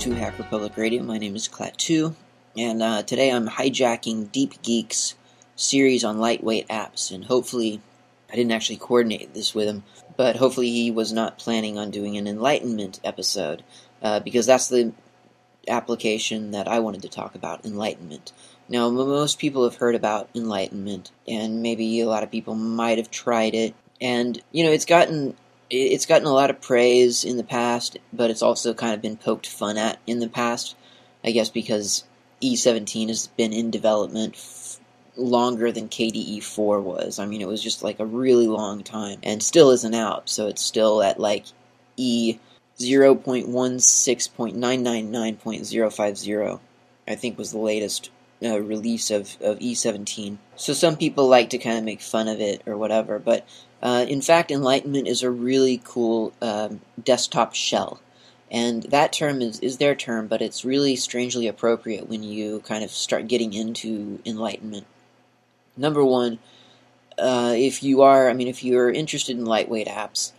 To Hacker Public Radio. My name is Klaatu, and uh, today I'm hijacking deepgeek's series on lightweight apps. And hopefully, I didn't actually coordinate this with him, but hopefully, he was not planning on doing an Enlightenment episode, uh, because that's the application that I wanted to talk about Enlightenment. Now, most people have heard about Enlightenment, and maybe a lot of people might have tried it. And, you know, it's gotten it's gotten a lot of praise in the past, but it's also kind of been poked fun at in the past. I guess because E17 has been in development f- longer than KDE 4 was. I mean, it was just like a really long time and still isn't out, so it's still at like E 0.16.999.050, I think was the latest uh, release of, of E17. So some people like to kind of make fun of it or whatever, but uh, in fact, Enlightenment is a really cool um, desktop shell. And that term is, is their term, but it's really strangely appropriate when you kind of start getting into Enlightenment. Number one, uh, if you are, I mean, if you're interested in lightweight apps,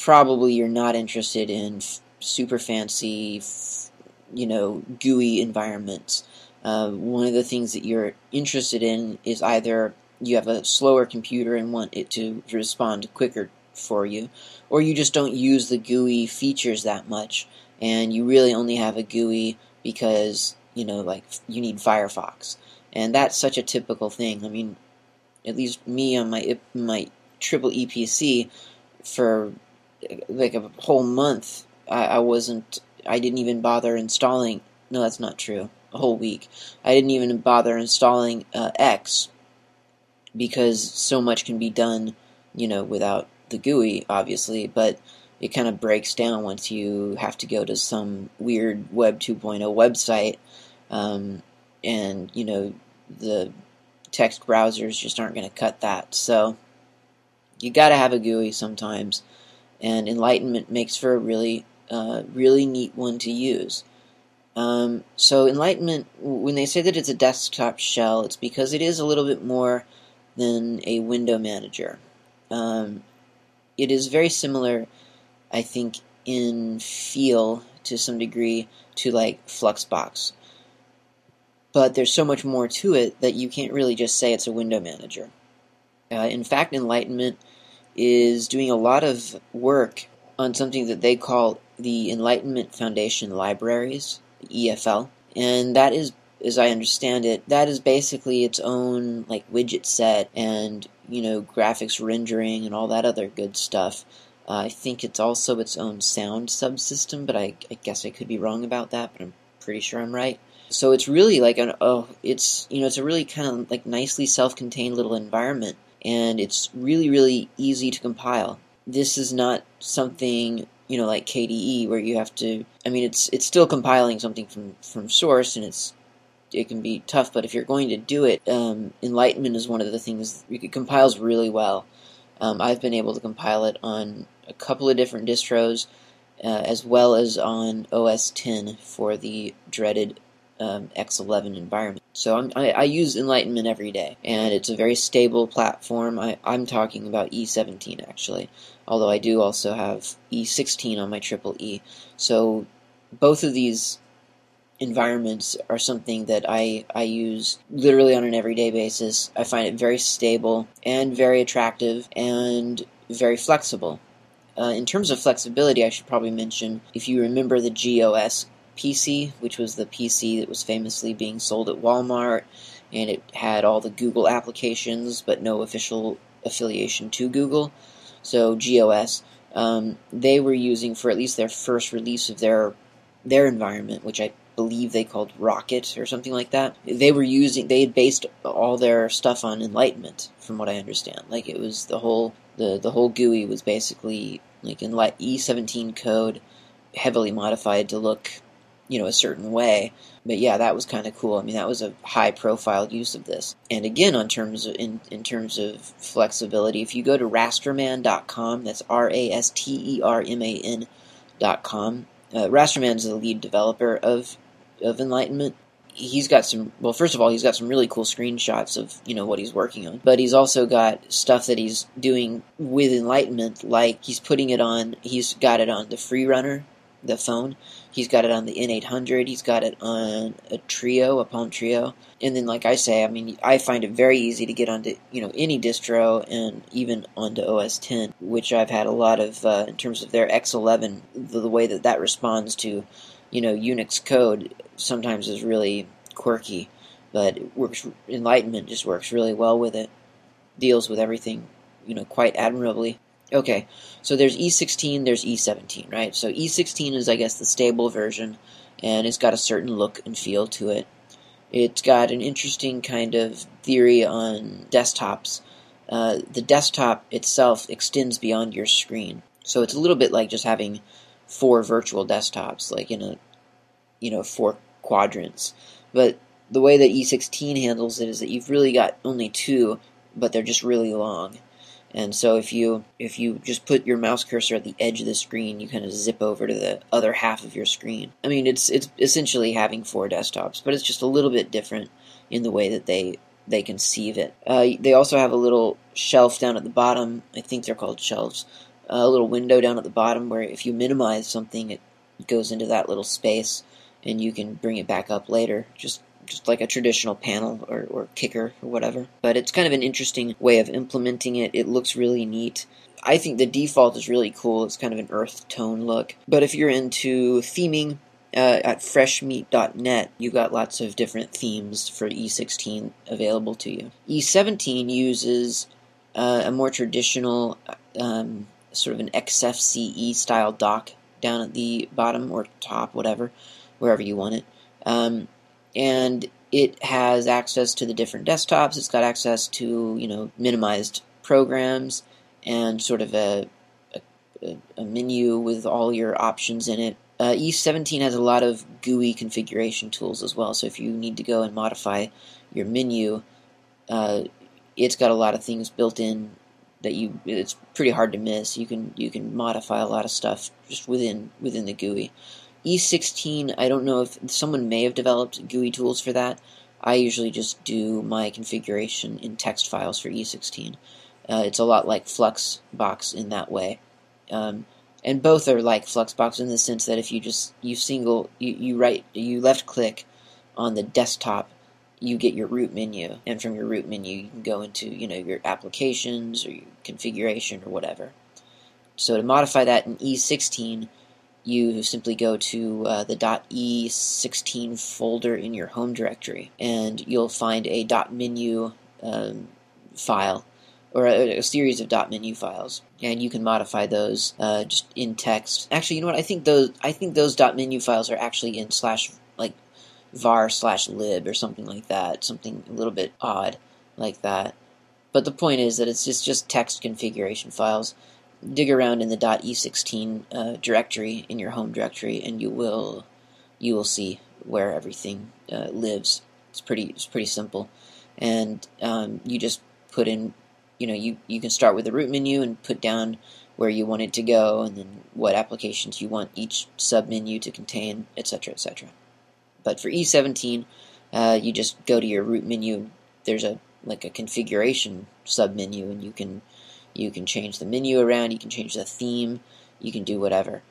probably you're not interested in f- super fancy, f- you know, GUI environments. Uh, one of the things that you're interested in is either you have a slower computer and want it to respond quicker for you, or you just don't use the GUI features that much, and you really only have a GUI because you know, like you need Firefox, and that's such a typical thing. I mean, at least me on my my triple EPC for like a whole month, I, I wasn't, I didn't even bother installing. No, that's not true. A whole week, I didn't even bother installing uh, X because so much can be done, you know, without the GUI, obviously, but it kind of breaks down once you have to go to some weird Web 2.0 website, um, and, you know, the text browsers just aren't going to cut that. So, you got to have a GUI sometimes, and Enlightenment makes for a really, uh, really neat one to use. Um, so, Enlightenment, when they say that it's a desktop shell, it's because it is a little bit more than a window manager. Um, it is very similar, I think, in feel to some degree to like Fluxbox. But there's so much more to it that you can't really just say it's a window manager. Uh, in fact, Enlightenment is doing a lot of work on something that they call the Enlightenment Foundation Libraries, EFL, and that is as I understand it, that is basically its own like widget set and you know graphics rendering and all that other good stuff. Uh, I think it's also its own sound subsystem, but I, I, guess I could be wrong about that. But I'm pretty sure I'm right. So it's really like an oh, it's you know it's a really kind of like nicely self-contained little environment, and it's really really easy to compile. This is not something you know like KDE where you have to. I mean, it's it's still compiling something from from source, and it's it can be tough, but if you're going to do it, um, Enlightenment is one of the things it compiles really well. Um, I've been able to compile it on a couple of different distros, uh, as well as on OS 10 for the dreaded um, X11 environment. So I, I use Enlightenment every day, and it's a very stable platform. I, I'm talking about E17 actually, although I do also have E16 on my triple E. So both of these environments are something that I, I use literally on an everyday basis. I find it very stable and very attractive and very flexible. Uh, in terms of flexibility, I should probably mention if you remember the GOS PC, which was the PC that was famously being sold at Walmart, and it had all the Google applications but no official affiliation to Google. So GOS, um, they were using for at least their first release of their their environment, which I believe they called Rocket or something like that. They were using they had based all their stuff on Enlightenment, from what I understand. Like it was the whole the the whole GUI was basically like in E17 code, heavily modified to look, you know, a certain way. But yeah, that was kind of cool. I mean, that was a high profile use of this. And again, on terms of in in terms of flexibility, if you go to rasterman.com, that's R A S T E R M A N dot com. Uh, Rasterman is the lead developer of of Enlightenment. He's got some. Well, first of all, he's got some really cool screenshots of you know what he's working on. But he's also got stuff that he's doing with Enlightenment, like he's putting it on. He's got it on the Freerunner the phone. He's got it on the N800. He's got it on a Treo, a Palm Treo. And then, like I say, I mean, I find it very easy to get onto you know any distro and even onto OS 10, which I've had a lot of uh, in terms of their X11. The, the way that that responds to you know Unix code sometimes is really quirky, but it works. Enlightenment just works really well with it. Deals with everything you know quite admirably. Okay, so there's E16, there's E17, right? So E16 is, I guess, the stable version, and it's got a certain look and feel to it. It's got an interesting kind of theory on desktops. Uh, the desktop itself extends beyond your screen, so it's a little bit like just having four virtual desktops, like in a, you know, four quadrants. But the way that E16 handles it is that you've really got only two, but they're just really long. And so if you if you just put your mouse cursor at the edge of the screen, you kind of zip over to the other half of your screen. I mean, it's it's essentially having four desktops, but it's just a little bit different in the way that they they conceive it. Uh, they also have a little shelf down at the bottom. I think they're called shelves. A little window down at the bottom where if you minimize something, it goes into that little space, and you can bring it back up later. Just just like a traditional panel or, or kicker or whatever. But it's kind of an interesting way of implementing it. It looks really neat. I think the default is really cool. It's kind of an earth tone look. But if you're into theming, uh, at freshmeat.net, you got lots of different themes for E16 available to you. E17 uses uh, a more traditional, um, sort of an XFCE style dock down at the bottom or top, whatever, wherever you want it. Um, and it has access to the different desktops. It's got access to you know minimized programs and sort of a a, a menu with all your options in it. Uh, E17 has a lot of GUI configuration tools as well. So if you need to go and modify your menu, uh, it's got a lot of things built in that you it's pretty hard to miss. You can you can modify a lot of stuff just within within the GUI. E16, I don't know if someone may have developed GUI tools for that. I usually just do my configuration in text files for E16. Uh, it's a lot like Fluxbox in that way. Um, and both are like Fluxbox in the sense that if you just you single you, you right you left click on the desktop, you get your root menu, and from your root menu you can go into you know your applications or your configuration or whatever. So to modify that in E16, you simply go to uh, the .e16 folder in your home directory, and you'll find a .menu um, file or a, a, series of .menu files, and you can modify those uh, just in text. Actually, you know what? I think those I think those .menu files are actually in slash var slash lib or something like that, something a little bit odd like that. But the point is that it's just just text configuration files dig around in the .e16 uh, directory in your home directory, and you will you will see where everything uh, lives. It's pretty it's pretty simple, and um, you just put in you know you you can start with the root menu and put down where you want it to go, and then what applications you want each submenu to contain, etc., etc. But for E17, uh, you just go to your root menu. There's a like a configuration submenu, and you can you can change the menu around, you can change the theme, you can do whatever.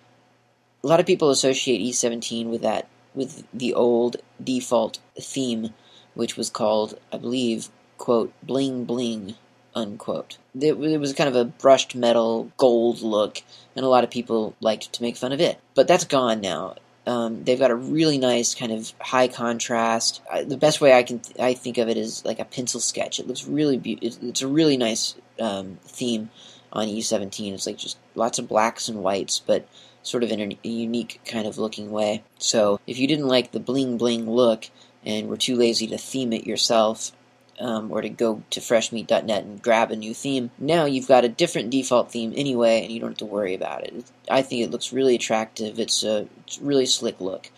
A lot of people associate E17 with that with the old default theme, which was called, I believe, quote, bling bling, unquote. It, it was kind of a brushed metal gold look, and a lot of people liked to make fun of it. But that's gone now. Um, they've got a really nice kind of high contrast. Uh, the best way I can th- I think of it is like a pencil sketch. It looks really be- it's, it's a really nice um, theme on E17. It's like just lots of blacks and whites, but sort of in a unique kind of looking way. So if you didn't like the bling bling look and were too lazy to theme it yourself, um, or to go to freshmeat.net and grab a new theme. Now you've got a different default theme anyway, and you don't have to worry about it. I think it looks really attractive. It's a, it's really slick look.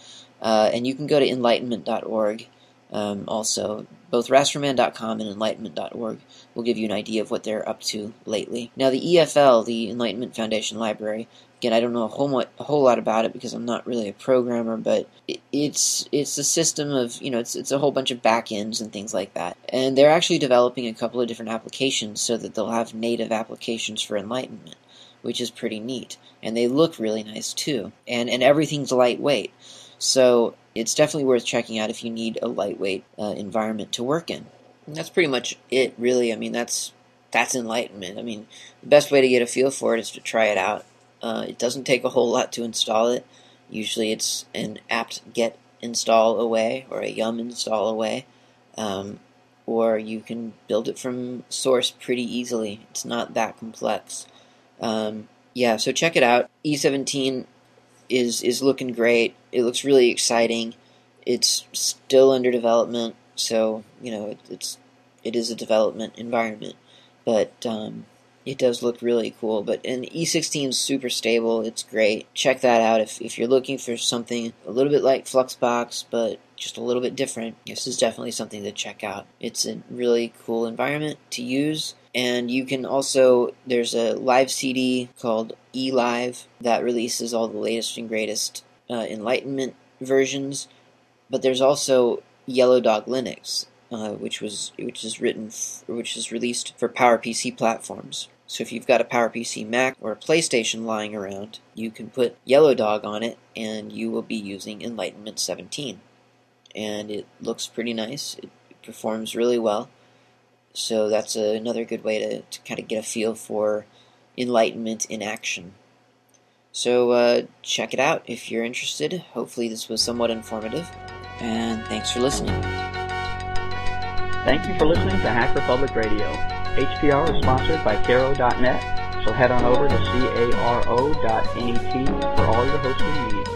Uh, and you can go to enlightenment.org um, also. Both rasterman.com and enlightenment.org will give you an idea of what they're up to lately. Now, the EFL, the Enlightenment Foundation Library, again, I don't know a whole, a whole lot about it because I'm not really a programmer, but it, it's it's a system of you know it's it's a whole bunch of backends and things like that, and they're actually developing a couple of different applications so that they'll have native applications for Enlightenment, which is pretty neat. And they look really nice too. And and everything's lightweight. So it's definitely worth checking out if you need a lightweight uh, environment to work in. And that's pretty much it, really. I mean, that's that's enlightenment. I mean, the best way to get a feel for it is to try it out. Uh, it doesn't take a whole lot to install it. Usually, it's an apt get install away or a yum install away, um, or you can build it from source pretty easily. It's not that complex. Um, yeah, so check it out. E17 is is looking great. It looks really exciting. It's still under development, so you know it, it's it is a development environment, but um, it does look really cool. But an E16 is super stable. It's great. Check that out if if you're looking for something a little bit like Fluxbox, but just a little bit different. This is definitely something to check out. It's a really cool environment to use. And you can also, there's a live CD called eLive that releases all the latest and greatest uh, Enlightenment versions. But there's also Yellow Dog Linux, uh, which was which is written f- which is released for PowerPC platforms. So if you've got a PowerPC Mac or a PlayStation lying around, you can put Yellow Dog on it, and you will be using Enlightenment 17. And it looks pretty nice. It performs really well. So that's a, another good way to, to kind of get a feel for Enlightenment in action. So uh, check it out if you're interested. Hopefully, this was somewhat informative. And thanks for listening. Thank you for listening to Hacker Public Radio. HPR is sponsored by Caro.net, so head on over to caro.net for all your hosting needs.